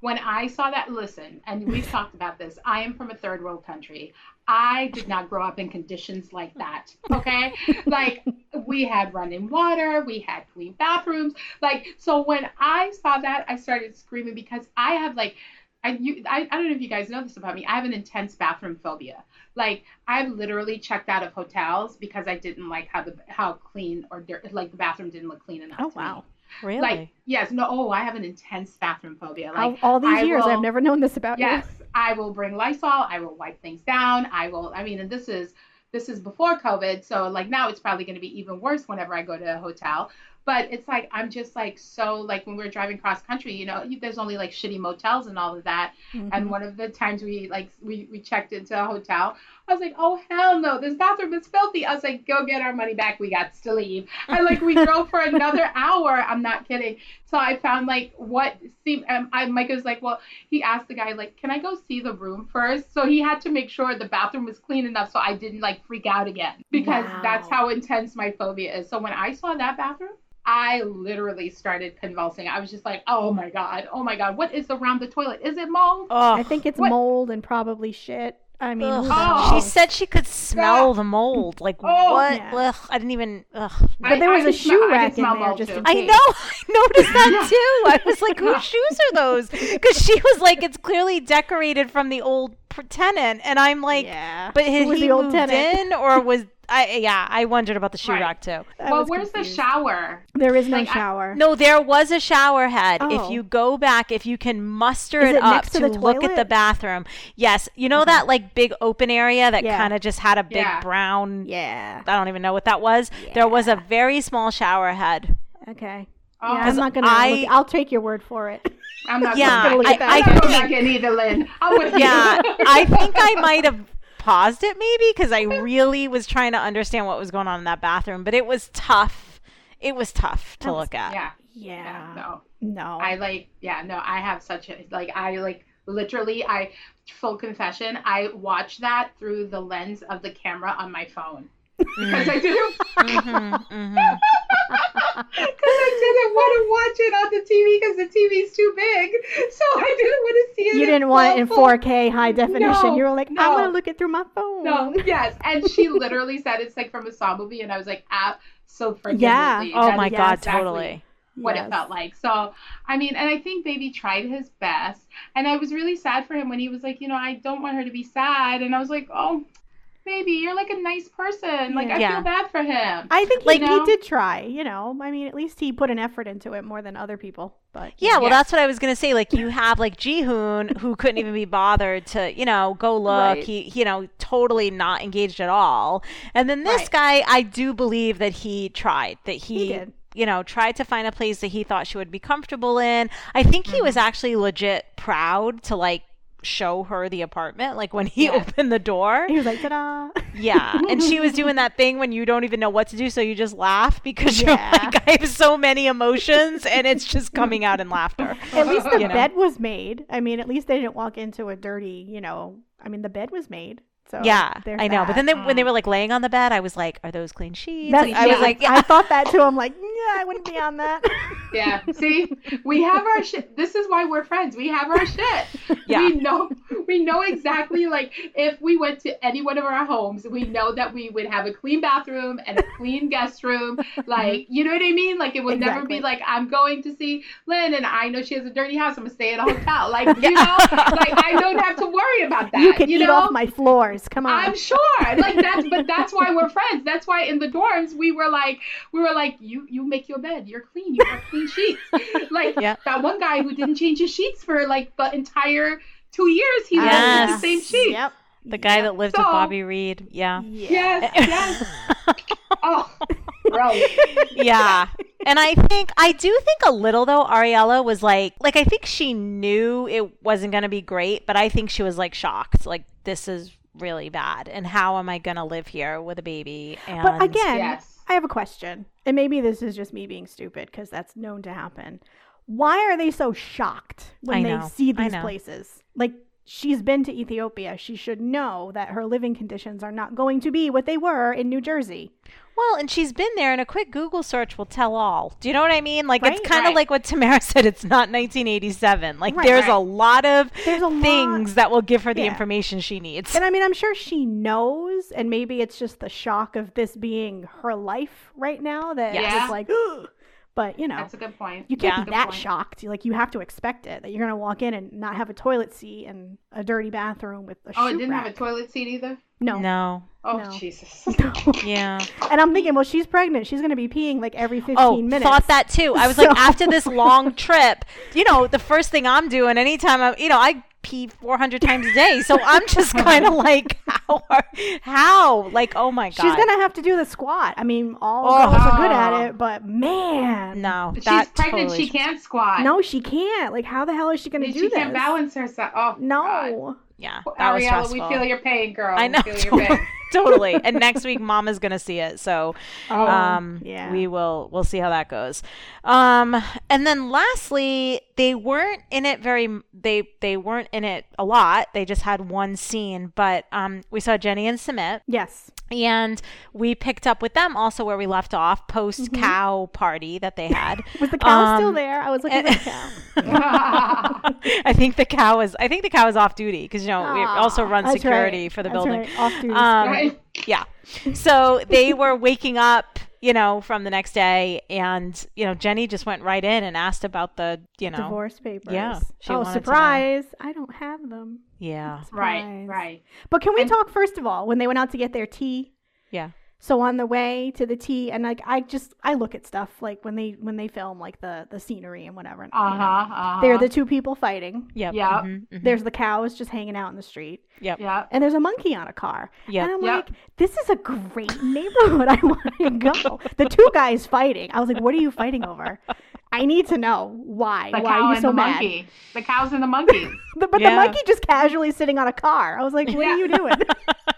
When I saw that, listen, and we've talked about this. I am from a third world country. I did not grow up in conditions like that. Okay, like we had running water, we had clean bathrooms. Like so, when I saw that, I started screaming because I have like. I, you, I, I don't know if you guys know this about me. I have an intense bathroom phobia. Like I've literally checked out of hotels because I didn't like how the how clean or dirt, like the bathroom didn't look clean enough. Oh, to me. wow. really. Like yes, no. Oh, I have an intense bathroom phobia. Like all, all these I years, will- I've never known this about you. Yes, I will bring Lysol. I will wipe things down. I will. I mean, and this is this is before COVID, so like now it's probably going to be even worse whenever I go to a hotel. But it's like I'm just like so like when we were driving cross country, you know, there's only like shitty motels and all of that. Mhm. And one of the times we like we we checked into a hotel, I was like, oh hell no, this bathroom is filthy. I was like, go get our money back. We got to leave. And like we drove for another hour. I'm not kidding. So I found like what seemed. Um, I Mike was like, well, he asked the guy like, can I go see the room first? So he had to make sure the bathroom was clean enough so I didn't like freak out again because Wow. that's how intense my phobia is. So when I saw that bathroom. I literally started convulsing. I was just like, "Oh my god, oh my god, what is around the toilet? Is it mold?" oh, I think it's What- mold and probably shit. I mean, Ugh. Oh. She said she could smell the mold. Like Oh. what? Yeah. Ugh, I didn't even. Ugh. But I- there I was a shoe smell- rack in smell there mold just too. in I know. I noticed that Yeah. too. I was like, Yeah. whose shoes are those? Because she was like, it's clearly decorated from the old tenant, and I'm like, yeah. but had he the old moved tenant? in or was I? Yeah, I wondered about the shoe Right. rack too. I well, where's confused. the shower? There is no Like, I- shower. No, there was a shower head. Oh. If you go back, if you can muster Is it, it up next to look at the bathroom. Yes, you know Okay. that like big open area that Yeah. kind of just had a big Yeah. brown. Yeah. I don't even know what that was. There was a very small shower head. Okay. Oh, yeah, um, I'm not gonna. I- look, I'll take your word for it. I'm not Yeah, gonna look look at at that. that. I I'm not think- going back either, Lynn. I'm with Yeah, you. I think I might have paused it maybe because I really was trying to understand what was going on in that bathroom, but it was tough. It was tough to That was- look at. yeah, Yeah. yeah, no. No. I like, yeah, no. I have such a like, I like literally, I full confession, I watched that through the lens of the camera on my phone because I didn't Mhm, mhm. Because I didn't want to watch it on the TV because the TV's too big, so I didn't want to see it. You didn't want it in 4K high definition. No, you were like, no. I want gonna look it through my phone. No, yes, and she literally said it's like from a saw movie, and I was like, ah, so freaking Yeah. Oh That's my god, exactly totally. What Yes. it felt like. So, I mean, and I think Baby tried his best, and I was really sad for him when he was like, you know, I don't want her to be sad, and I was like, oh, baby, you're like a nice person. Like I Yeah. feel bad for him. I think he, Like, he you know? did try. You know, I mean, at least he put an effort into it more than other people. But Yeah, well, Yeah. that's what I was gonna say. Like, you have like Jihoon, who couldn't even be bothered to, you know, go look. Right. He, you know, totally not engaged at all. And then this Right. guy, I do believe that he tried. That he, He did. you know, tried to find a place that he thought she would be comfortable in. I think he mm-hmm. was actually legit proud to like show her the apartment. Like when he Yeah. opened the door. he was like, ta-da! Yeah, and she was doing that thing when you don't even know what to do, so you just laugh because Yeah. you're like, I have so many emotions, and it's just coming out in laughter. At least the You know? bed was made. I mean, at least they didn't walk into a dirty. You know, I mean, the bed was made. So yeah, there's I know. But then they, when they were like laying on the bed, I was like, "Are those clean sheets?" That's, Like, I was yeah, like, I thought that too. I'm like, yeah, I wouldn't be on that. Yeah. See, we have our shit. This is why we're friends. We have our shit. Yeah. We know. We know exactly. Like if we went to any one of our homes, we know that we would have a clean bathroom and a clean guest room. Mm-hmm. Like you know what I mean? Like it would never be like I'm going to see Lynn and I know she has a dirty house. I'm gonna stay at a hotel. Like you know, like I don't have to worry about that. you could eat know? off my floors. Come on. I'm sure. Like that's but that's why we're friends. That's why in the dorms we were like we were like you you make your bed. You're clean. You have clean sheets. Like Yeah. that one guy who didn't change his sheets for like the entire 2 years he was Yes. in the same sheets. Yep. the guy that lived with Bobby Reed. Yeah. Yes, yes. Oh, gross. yeah. And I think I do think a little though Ariela was like like I think she knew it wasn't going to be great, but I think she was like shocked like this is really bad and how am I going to live here with a baby and But again, Yes. I have a question, and maybe this is just me being stupid because that's known to happen. Why are they so shocked when they see these places? Like she's been to Ethiopia, she should know that her living conditions are not going to be what they were in New Jersey. Well, and she's been there, and a quick Google search will tell all. Do you know what I mean? Like, it's kind of Right. like what Tamara said. It's not 1987. Like, Right. there's a lot of There's a lot- things that will give her the Yeah. information she needs. And I mean, I'm sure she knows, and maybe it's just the shock of this being her life right now that Yes. it's like, but you know, That's a good point. you can't Yeah. be that point. shocked. Like you have to expect it that you're gonna walk in and not have a toilet seat and a dirty bathroom with a Oh, it didn't have a toilet seat either. No, No. Oh, No. Jesus. no. Yeah. And I'm thinking, well, she's pregnant. She's gonna be peeing like every 15 Oh, minutes. thought that too. I was So- like, after this long trip, you know, the first thing I'm doing anytime I'm, you know, I pee 400 times a day. So I'm just kind of like, how? Are, how? Like, oh my God. She's gonna have to do the squat. I mean, all Oh. girls are good at it, but man, No. She's pregnant. totally she can't squat. no, she can't. Like, how the hell is she gonna she do this? can't balance herself. Oh, God. Yeah. That was Ariela, we stressful. feel your pain, girl. I know. We feel your pain. totally. And next week, mom is gonna see it, so Oh, um, yeah. we will we'll see how that goes. Um, and then lastly, they weren't in it very. They they weren't in it a lot. They just had one scene, but um, we saw Jenny and Sumit, Yes. And we picked up with them also where we left off post Mm-hmm. cow party that they had. Was the cow still Um, there? I was looking for the cow. I think the cow is. I think the cow is off duty because you know we also Aw, run security right. for the That's building. right. Off duty. Um, Right? Yeah. So they were waking up, you know, from the next day, and you know, Jenny just went right in and asked about the, you know, divorce papers. yeah, she oh, wanted surprise! I don't have them. yeah, right, right. But can we And- talk first of all when they went out to get their tea? yeah, So on the way to the tea, and like I just I look at stuff like when they when they film like the the scenery and whatever. and, you Uh know, huh. Uh-huh. They're the two people fighting. yep, Yep. mhm, mhm, There's the cows just hanging out in the street, yep, Yeah. and there's a monkey on a car. Yep. And I'm Yep. like, this is a great neighborhood. I want to go. The two guys fighting. I was like, what are you fighting over? I need to know why. The why cow are you and so the mad? monkey. The cows and the monkey. The- but Yeah. the monkey just casually sitting on a car. I was like, what are you doing?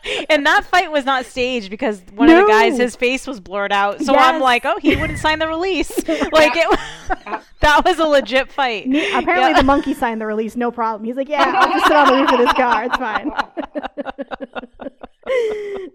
and that fight was not staged because one of the guys, his face was blurred out. So I'm like, oh, he wouldn't sign the release. like it. that was a legit fight. Ne- apparently, Yeah. the monkey signed the release, no problem. He's like, yeah, I'll just sit on the roof of this car. It's fine.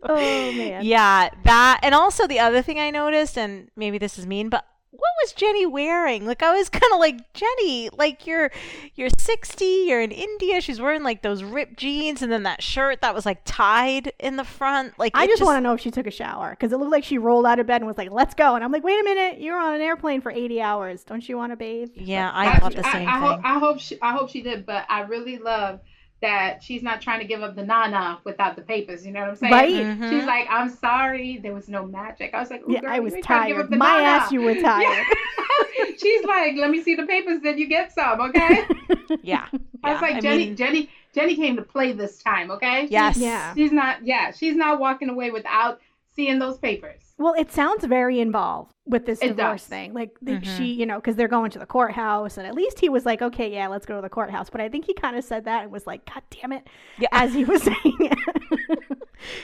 oh man. Yeah, that and also the other thing I noticed, and maybe this is mean, but what was Jenny wearing? Like I was kind of like Jenny, like you're you're 60, you're in India. She's wearing like those ripped jeans and then that shirt that was like tied in the front. Like I it just, want to know if she took a shower because it looked like she rolled out of bed and was like, "Let's go." And I'm like, "Wait a minute, you're on an airplane for 80 hours. Don't you want to bathe?" Yeah, I thought the same I, thing. hope, I hope she I hope she did, but I really love that she's not trying to give up the nana without the papers. You know what I'm saying? Right? Mhm. She's like, I'm sorry, there was no magic. I was like, Yeah, girl, I was ain't give tired. up the My nana. ass, you were tired. Yeah. she's like, let me see the papers, then you get some, okay? yeah, I was yeah. like, Jenny, mean, Jenny, Jenny came to play this time, okay? yes, Yeah. She's not, yeah, she's not walking away without seeing those papers. Well, it sounds very involved with this It divorce does. thing. Like Mhm. she, you know, because they're going to the courthouse, and at least he was like, "Okay, yeah, let's go to the courthouse." But I think he kind of said that and was like, "God damn it," Yeah. as he was saying it.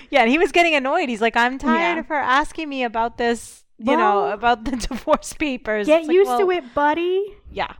Yeah, and he was getting annoyed. He's like, I'm tired Yeah. of her asking me about this, you know, about the divorce papers. Get It's like, used well, to it, buddy. Yeah,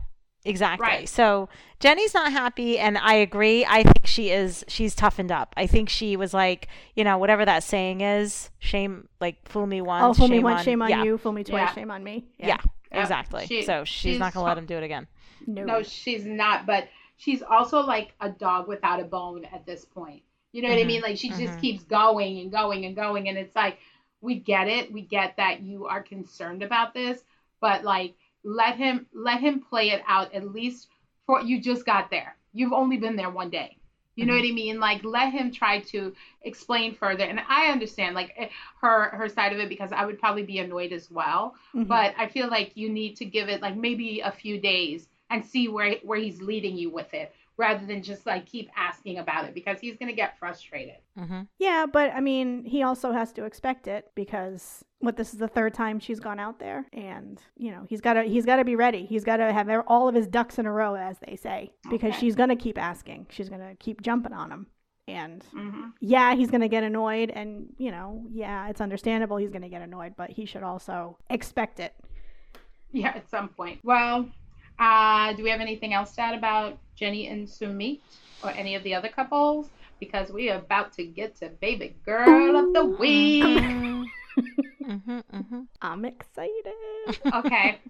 exactly. Right. So Jenny's not happy, and I agree. I think she is. She's toughened up. I think she was like, you know, whatever that saying is, shame, like fool me once, oh, fool me shame once, on, shame on yeah, you. Fool me twice, Yeah. shame on me. Yeah, Yeah. exactly. She- so she's, she's not gonna let him do it again. No. No, she's not, but she's also like a dog without a bone at this point. You know what I Mhm, mean? Like she mhm. just keeps going and going and going. And it's like, we get it. We get that you are concerned about this, but like let him let him play it out at least for you just got there. You've only been there one day. You know Mhm. what I mean? Like let him try to explain further. And I understand like eh, her her side of it because I would probably be annoyed as well Mhm. but I feel like you need to give it like maybe a few days and see where where he's leading you with it rather than just like keep asking about it because he's gonna get frustrated. hmm Yeah, but I mean, he also has to expect it because what this is the third time she's gone out there, and you know he's got to he's got to be ready. He's got to have all of his ducks in a row, as they say, because Okay. she's gonna keep asking. She's gonna keep jumping on him, and hmm yeah, he's gonna get annoyed, and you know, yeah, it's understandable he's gonna get annoyed, but he should also expect it. Yeah, at some point. Well, uh, do we have anything else to add about Jenny and Sumit or any of the other couples? Because we are about to get to baby girl of the week. hmm hmm I'm excited. Okay.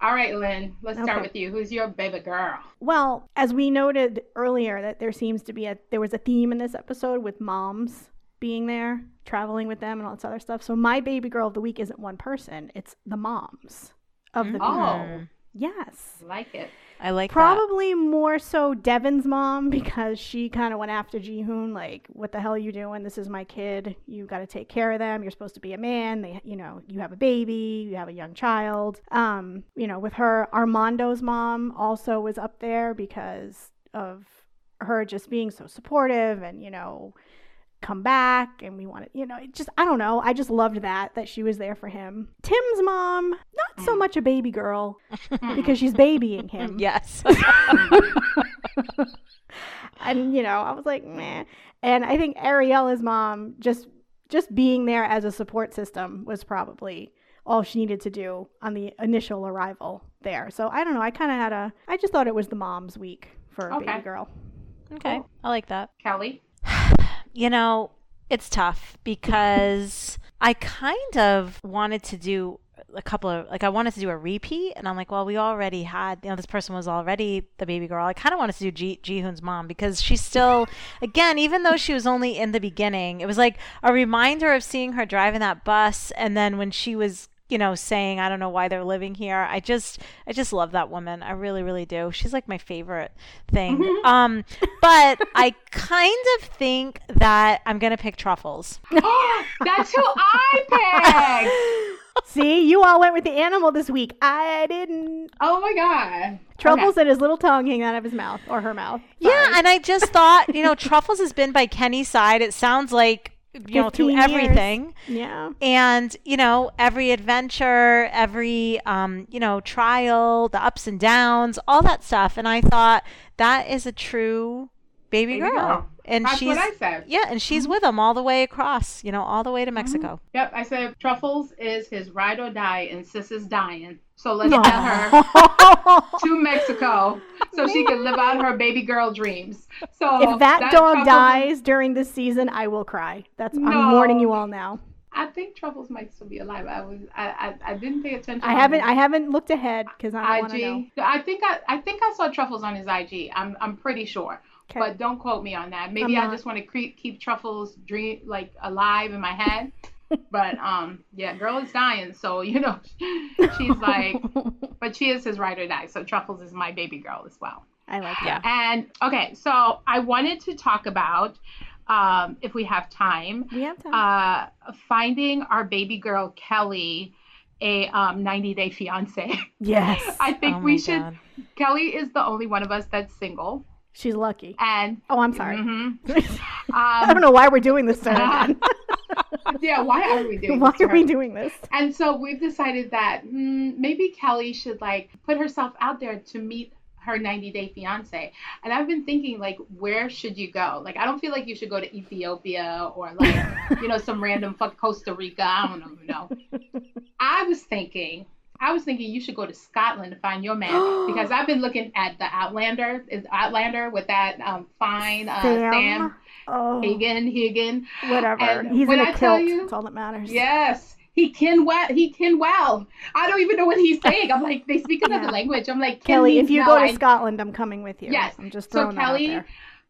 All right, Lynn. Let's start with you. Who's your baby girl? Well, as we noted earlier, that there seems to be a there was a theme in this episode with moms being there, traveling with them, and all this other stuff. So my baby girl of the week isn't one person; it's the moms of the Oh. people. Yes, Like it. I like that. probably more so Deavan's mom because she kind of went after Jihoon, like, "What the hell are you doing? This is my kid. You got to take care of them. You're supposed to be a man. They, you know, you have a baby. You have a young child." Um, you know, with her, Armando's mom also was up there because of her just being so supportive and you know come back and we wanted you know it just i don't know i just loved that that she was there for him tim's mom not so Mm. much a baby girl because she's babying him Yes. and you know i was like man and i think ariela's mom just just being there as a support system was probably all she needed to do on the initial arrival there so i don't know i kind of had a i just thought it was the mom's week for a Okay. baby girl okay, I like that. Kelly. You know, it's tough because I kind of wanted to do a couple of like I wanted to do a repeat, and I'm like, well, we already had you know this person was already the baby girl. I kind of wanted to do Ji Jihoon's mom because she's still, again, even though she was only in the beginning, it was like a reminder of seeing her driving that bus, and then when she was you know saying I don't know why they're living here. I just I just love that woman. I really really do. She's like my favorite thing. Mhm. Um, but I kind of think that I'm gonna pick truffles. That's who I picked. see you all went with the animal this week i didn't Oh my god. Truffles and his little tongue hanging out of his mouth or her mouth. Yeah, and I just thought, you know, Truffles has been by Kenny's side. It sounds like you know through 15 years. everything. yeah. And you know, every adventure, every um, you know, trial, the ups and downs, all that stuff. And I thought that is a true baby, Baby girl. girl. And That's she's what I said. yeah, and she's mm-hmm. with him all the way across, you know, all the way to mm-hmm. Mexico. Yep, I said Truffles is his ride or die, and Sis is dying. So let's get her to Mexico so she can live out her baby girl dreams. So if that, dog Truffles- dies during this season, I will cry. That's I'm warning you all now. I think Truffles might still be alive. I was, I, I, I didn't pay attention. I haven't I haven't looked ahead because I want to know. I think I, I think I saw Truffles on his IG. I'm, I'm pretty sure. Okay. But don't quote me on that. Maybe I'm I not. just want to keep keep Truffles dream like alive in my head. but um, yeah, girl is dying, so you know, she's like, but she is his ride or die. So Truffles is my baby girl as well. I like Yeah. that. And okay, so I wanted to talk about, um, if we have time, We have time. uh, finding our baby girl Kelly a um, 90 day fiance. yes. I think Oh we should. God. Kelly is the only one of us that's single, She's lucky. and Oh, I'm sorry. Mhm. I um, don't know why we're doing this to her. yeah, why are we doing why this? are we doing this? And so we've decided that mm, maybe Kelly should like put herself out there to meet her 90 day fiance. And I've been thinking like where should you go? Like I don't feel like you should go to Ethiopia or like you know some random fuck Costa Rica. I don't know, you know. I was thinking I was thinking you should go to Scotland to find your man because I've been looking at the Outlander, is Outlander with that um, fine uh, Sam. Sam Oh, Hagen, Hagen. whatever. And He's when in a I tell kilt. you- That's all that matters. Yes, he can well. He can well. I don't even know what he's saying. I'm like, they speak another Yeah. language. I'm like, Kelly, if you go to I- Scotland, I'm coming with you. Yes. I'm just So Kelly.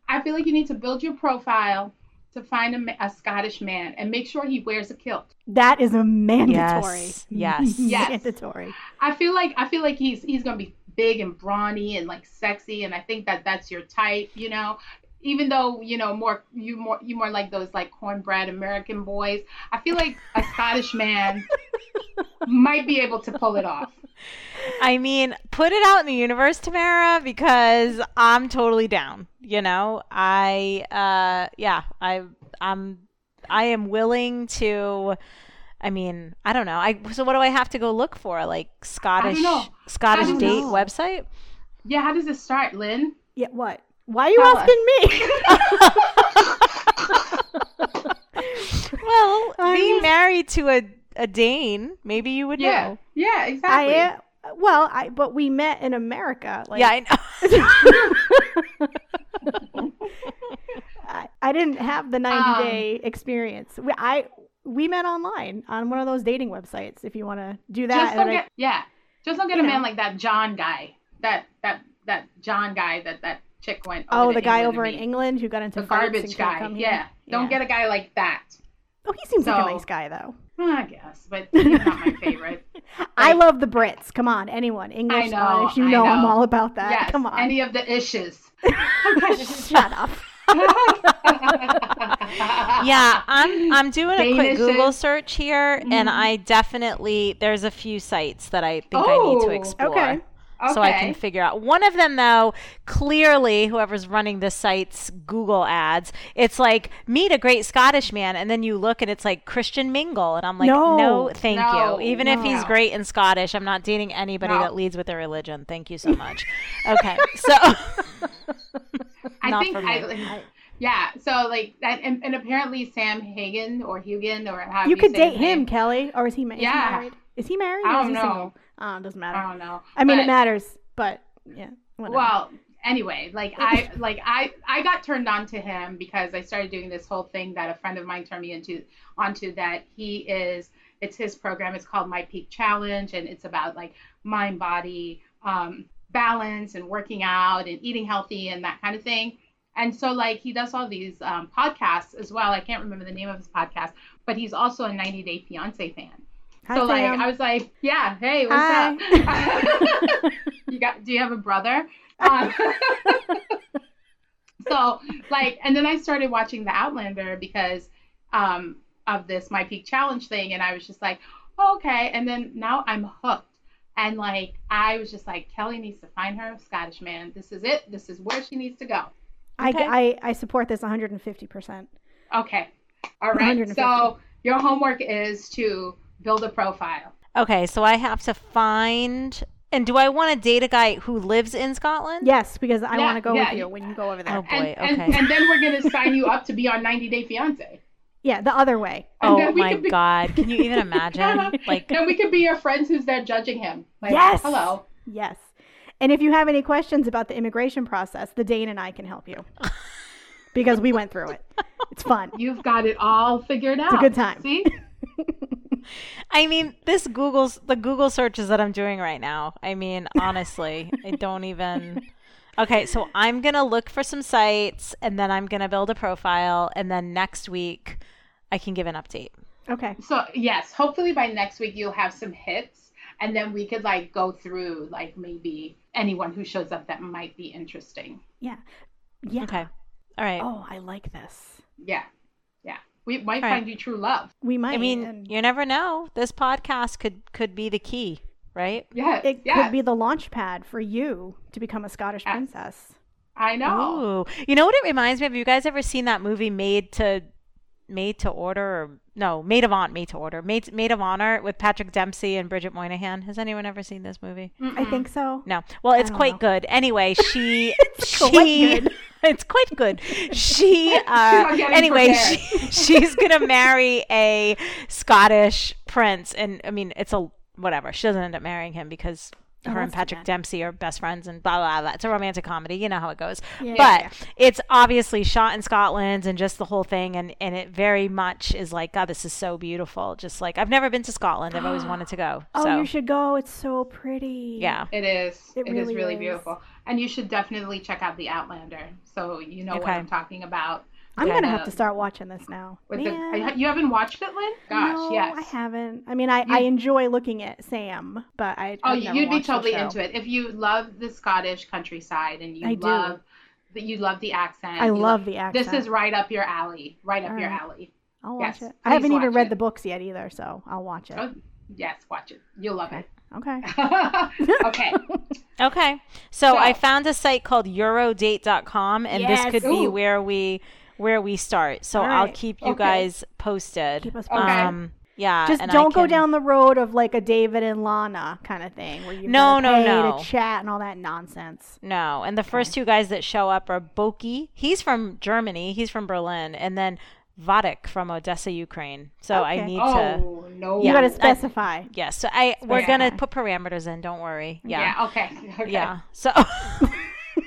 I feel like you need to build your profile to find a, a Scottish man and make sure he wears a kilt. That is a mandatory. Yes, yes. Yes. mandatory. I feel like I feel like he's he's gonna be big and brawny and like sexy, and I think that that's your type. You know. Even though you know more, you more you more like those like cornbread American boys. I feel like a Scottish man might be able to pull it off. I mean, put it out in the universe, Tamara, because I'm totally down. You know, I uh yeah, I I'm I am willing to I mean, I don't know. I so what do I have to go look for? Like Scottish. Scottish date know. website? Yeah, how does it start, Lynn? Yeah, what? Why are you Tell us. asking me? Well, I being mean- married to a a Dane, maybe you would Yeah, know. yeah, I exactly. am. Well, I but we met in America. Like, yeah, I know. I, I didn't have the 90 Um, day experience. We, I we met online on one of those dating websites. If you want to do that, just don't and I- yeah, just don't get a man like that John guy. That that that John guy that that chick went. oh, the to guy England over in. England who got into the fights and garbage guy. come here. Yeah. don't get a guy like that. Oh, he seems like a nice guy though. I guess, but he's not my favorite. I love the Brits. Come on, anyone, English, I know, Scottish. You I know, I'm all about that. yes, Come on, any of the issues. shut up. yeah, I'm I'm doing a quick Google search here, and Mhm. I definitely there's a few sites that I think I need to Oh, explore. okay. So I can figure out. One of them, though, clearly, whoever's running the site's Google ads, it's like meet a great Scottish man, and then you look and it's like Christian Mingle, and I'm like, No. no, thank No, you. Even if he's no. great and Scottish, I'm not dating anybody No. that leads with their religion. Thank you so much. okay, so I think for me. I, yeah. So like that, and, and apparently Sam Hagen or Hugan or how You could date him, name. Kelly, or is he, ma- is he Yeah. married? Is he married? I or is don't he know. single? It doesn't matter. I don't know. I mean, But- it matters, but yeah. Whatever. Well, anyway, like I like I I got turned on to him because I started doing this whole thing that a friend of mine turned me into onto that he is it's his program it's called My Peak Challenge and it's about like mind body um, balance and working out and eating healthy and that kind of thing. And so like he does all these um, podcasts as well. I can't remember the name of his podcast, but he's also a 90 Day Fiance fan. Hi, so like I was like, yeah, hey, what's Hi. up? you got? Do you have a brother? Um, so like, and then I started watching The Outlander because um, of this My Peak Challenge thing, and I was just like, oh, okay. And then now I'm hooked. And like, I was just like, Kelly needs to find her Scottish man. This is it. This is where she needs to go. I, Okay. I, I support this 150%. Okay. All right. So your homework is to build a profile. Okay, so I have to find And do I want to date a guy who lives in Scotland? Yes, because I Yeah, want to go yeah, with you you- when you go over there. Oh, boy, and, and, okay. and then we're gonna sign you up to be on 90 Day Fiance. yeah, the other way. And Oh my be- god. Can you even imagine? Like and we could be your friends who's there judging him. Like, Yes! hello. Yes. And if you have any questions about the immigration process, the Dane and I can help you. because we went through it. It's fun. You've got it all figured out. It's a good time. See? I mean, this Google's the Google searches that I'm doing right now. I mean, honestly, I don't even Okay, so I'm going to look for some sites and then I'm going to build a profile and then next week I can give an update. Okay. So yes, hopefully by next week you'll have some hits, and then we could like go through like maybe anyone who shows up that might be interesting. Yeah. Yeah. Okay. All right. Oh, I like this. Yeah, yeah. We might All right. find you true love. We might. I mean, and you never know. This podcast could could be the key, right? Yeah, it yes. could be the launch pad for you to become a Scottish Yes. princess. I know. Ooh. You know what it reminds me of? Have you guys ever seen that movie Made to Made to Order or no, made of Honor, Made to Order. made Maid of Honor with Patrick Dempsey and Bridget Moynahan. Has anyone ever seen this movie? I think so. No. Well, it's quite know. good. Anyway, she It's quite she good. it's quite good. She uh anyway, she, she's going to marry a Scottish prince and I mean, it's a whatever. She doesn't end up marrying him because Oh, her and Patrick bad. Dempsey are best friends and blah, blah blah. It's a romantic comedy. You know how it goes. Yeah, but yeah, it's obviously shot in Scotland and just the whole thing and and it very much is like God, this is so beautiful. Just like I've never been to Scotland. I've always wanted to go. Oh, you should go. It's so pretty. yeah. It is. It it is really really is. beautiful. And you should definitely check out The Outlander, so you know what I'm talking about. I'm Yeah, gonna no. have to um, start watching this now. With Man. the, you haven't watched it, Lynn? Gosh, no, yes. I haven't. I mean, I, I enjoy looking at Sam, but I. Oh, never you'd be totally into it if you love the Scottish countryside and you I love that you love the accent. I you love the accent. This is right up your alley. Right up All your right. alley. I'll watch yes, it. I haven't even read it. the books yet either, so I'll watch it. Oh, yes, watch it. You'll love it. Okay. okay. Okay. So, So- I found a site called eurodate.com and Yes. this could be where we where we start. So All I'll keep you Okay. guys posted. Keep us Okay. Um yeah. Just and don't go can- down the road of like a David and Lana kind of thing where you No, no, pay no. to chat and all that nonsense. No. And the first two guys that show up are Boki. He's from Germany. He's from Berlin. And then Vadik from Odessa, Ukraine. So I Okay. need to Oh no. You gotta I- specify. Yes. So I we're gonna put parameters in, don't worry. Yeah. Yeah. okay. Okay. Yeah. So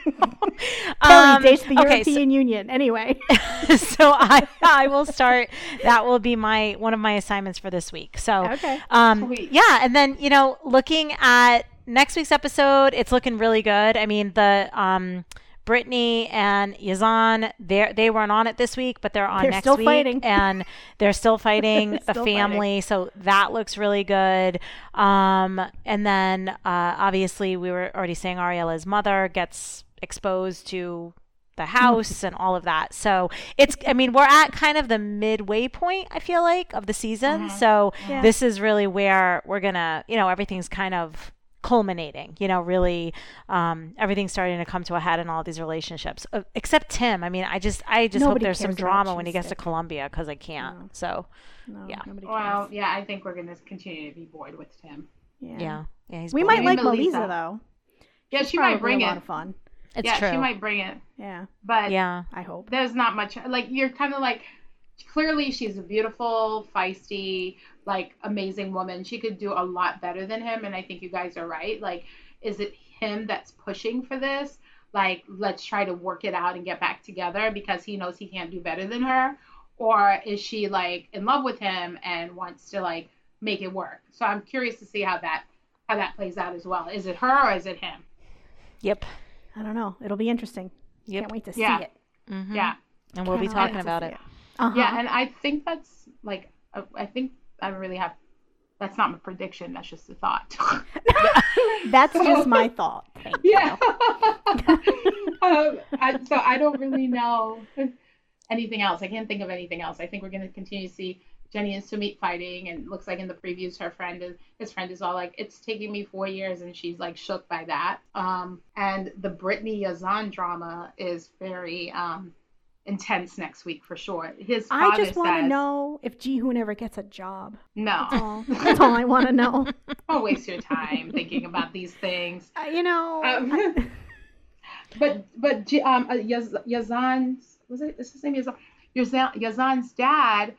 Kelly Um, dates the okay, so- European Union. Anyway. so I I will start. That will be my one of my assignments for this week. So Okay. um, Sweet. yeah, and then you know, looking at next week's episode, it's looking really good. I mean, the um, Brittany and Yazan, they they weren't on it this week, but they're on They're next still week, fighting. and they're still fighting the Still family. So that looks really good. Um, and then uh, obviously we were already saying Ariela's mother gets exposed to the house and all of that. So it's, I mean, we're at kind of the midway point, I feel like, of the season. So Yeah. this is really where we're going to, you know, everything's kind of culminating, you know, really um, everything's starting to come to a head in all these relationships, uh, except Tim. I mean, I just, I just Nobody hope there's some drama when he gets to Colombia because I can't. No. So No, Yeah. Well, yeah, I think we're gonna continue to be bored with Tim. Yeah. yeah, yeah, he's We boring. might like Melissa. Melissa though. Yeah, She's she might bring a it. lot of fun. It's yeah, true. she might bring it. Yeah, But yeah. I hope. there's not much like you're kind of like clearly she's a beautiful feisty like amazing woman she could do a lot better than him and i think you guys are right like is it him that's pushing for this like let's try to work it out and get back together because he knows he can't do better than her or is she like in love with him and wants to like make it work so i'm curious to see how that how that plays out as well is it her or is it him Yep. I don't know. It'll be interesting. Yep. Can't wait to Yeah. see it. Mhm. yeah And we'll be Cannot wait talking about see it. Uh-huh. Yeah, and I think that's like uh, I think I don't really have. That's not my prediction. That's just a thought. That's just my thought. Thank yeah. you. um, I, so I don't really know anything else. I can't think of anything else. I think we're going to continue to see Jenny and Sumit fighting, and it looks like in the previews, her friend is his friend is all like, "It's taking me four years," and she's like shook by that. Um, and the Brittany Yazan drama is very um, intense next week for sure. His I just want to know if Jihoon ever gets a job. no, That's all. That's all I want to know. don't waste your time thinking about these things. Uh, you know, Um, but but J- um, uh, Yaz, Yazan's was it? Is his name? Yazan? Yazan's dad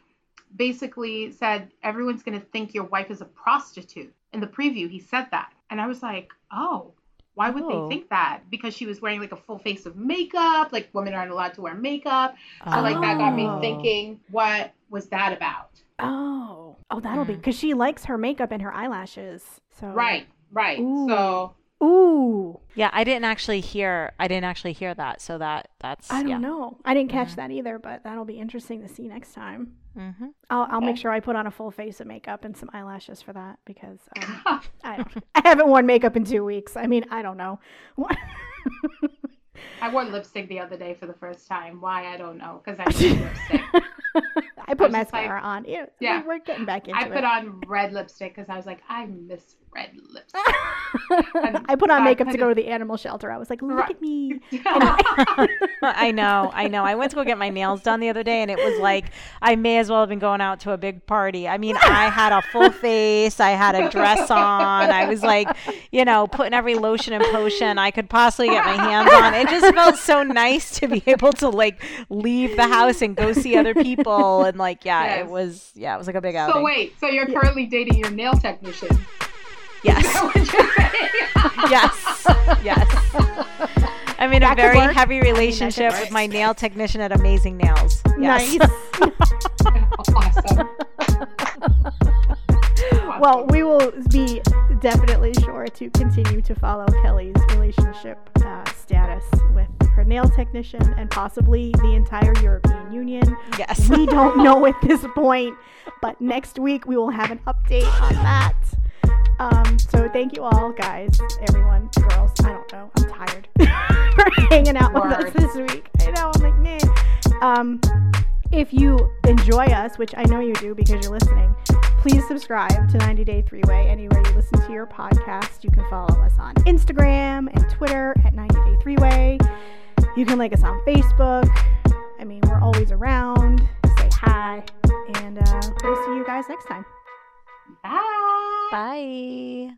basically said everyone's gonna think your wife is a prostitute. In the preview, he said that, and I was like, oh. Why would Oh. they think that? Because she was wearing like a full face of makeup. Like women aren't allowed to wear makeup. So like that got me Oh. thinking, what was that about? oh, oh, that'll be Mm. because she likes her makeup and her eyelashes. So Right, right. Ooh. So Ooh, Yeah, I didn't actually hear. I didn't actually hear that. So that that's I don't yeah. know. I didn't catch Mhm. that either, but that'll be interesting to see next time. Hmm I'll, I'll make sure I put on a full face of makeup and some eyelashes for that because um, I don't, I haven't worn makeup in two weeks. I mean, I don't know. I wore lipstick the other day for the first time. Why I don't know, because I need lipstick. I put was just like- mascara on. Yeah. we're getting back into it. I it. put on red lipstick because I was like, I miss red lipstick. I put on makeup to go to the animal shelter. I was like, look Right. at me. I know, I know. I went to go get my nails done the other day, and it was like I may as well have been going out to a big party. I mean, I had a full face, I had a dress on, I was like, you know, putting every lotion and potion I could possibly get my hands on. It just felt so nice to be able to like leave the house and go see other people, and like, yeah, Yes. it was, yeah, it was like a big outing. so wait, so you're currently dating your nail technician? Yes, that what you're saying? yes, yes. I'm in a very heavy relationship with my nail technician at Amazing Nails. Yes. Nice. awesome. well, we will be definitely sure to continue to follow Kelly's relationship uh, status with her nail technician and possibly the entire European Union. Yes. We don't know at this point, but next week we will have an update on that. Um, so thank you all, guys, everyone, girls. I don't know. I'm tired for hanging out with us this week. I know. I'm like, man. Um, if you enjoy us, which I know you do because you're listening, please subscribe to 90 Day Three Way anywhere you listen to your podcast. You can follow us on Instagram and Twitter at 90 Day Three Way. You can like us on Facebook. I mean, we're always around. Say hi. And uh, we'll see you guys next time. Bye. Bye.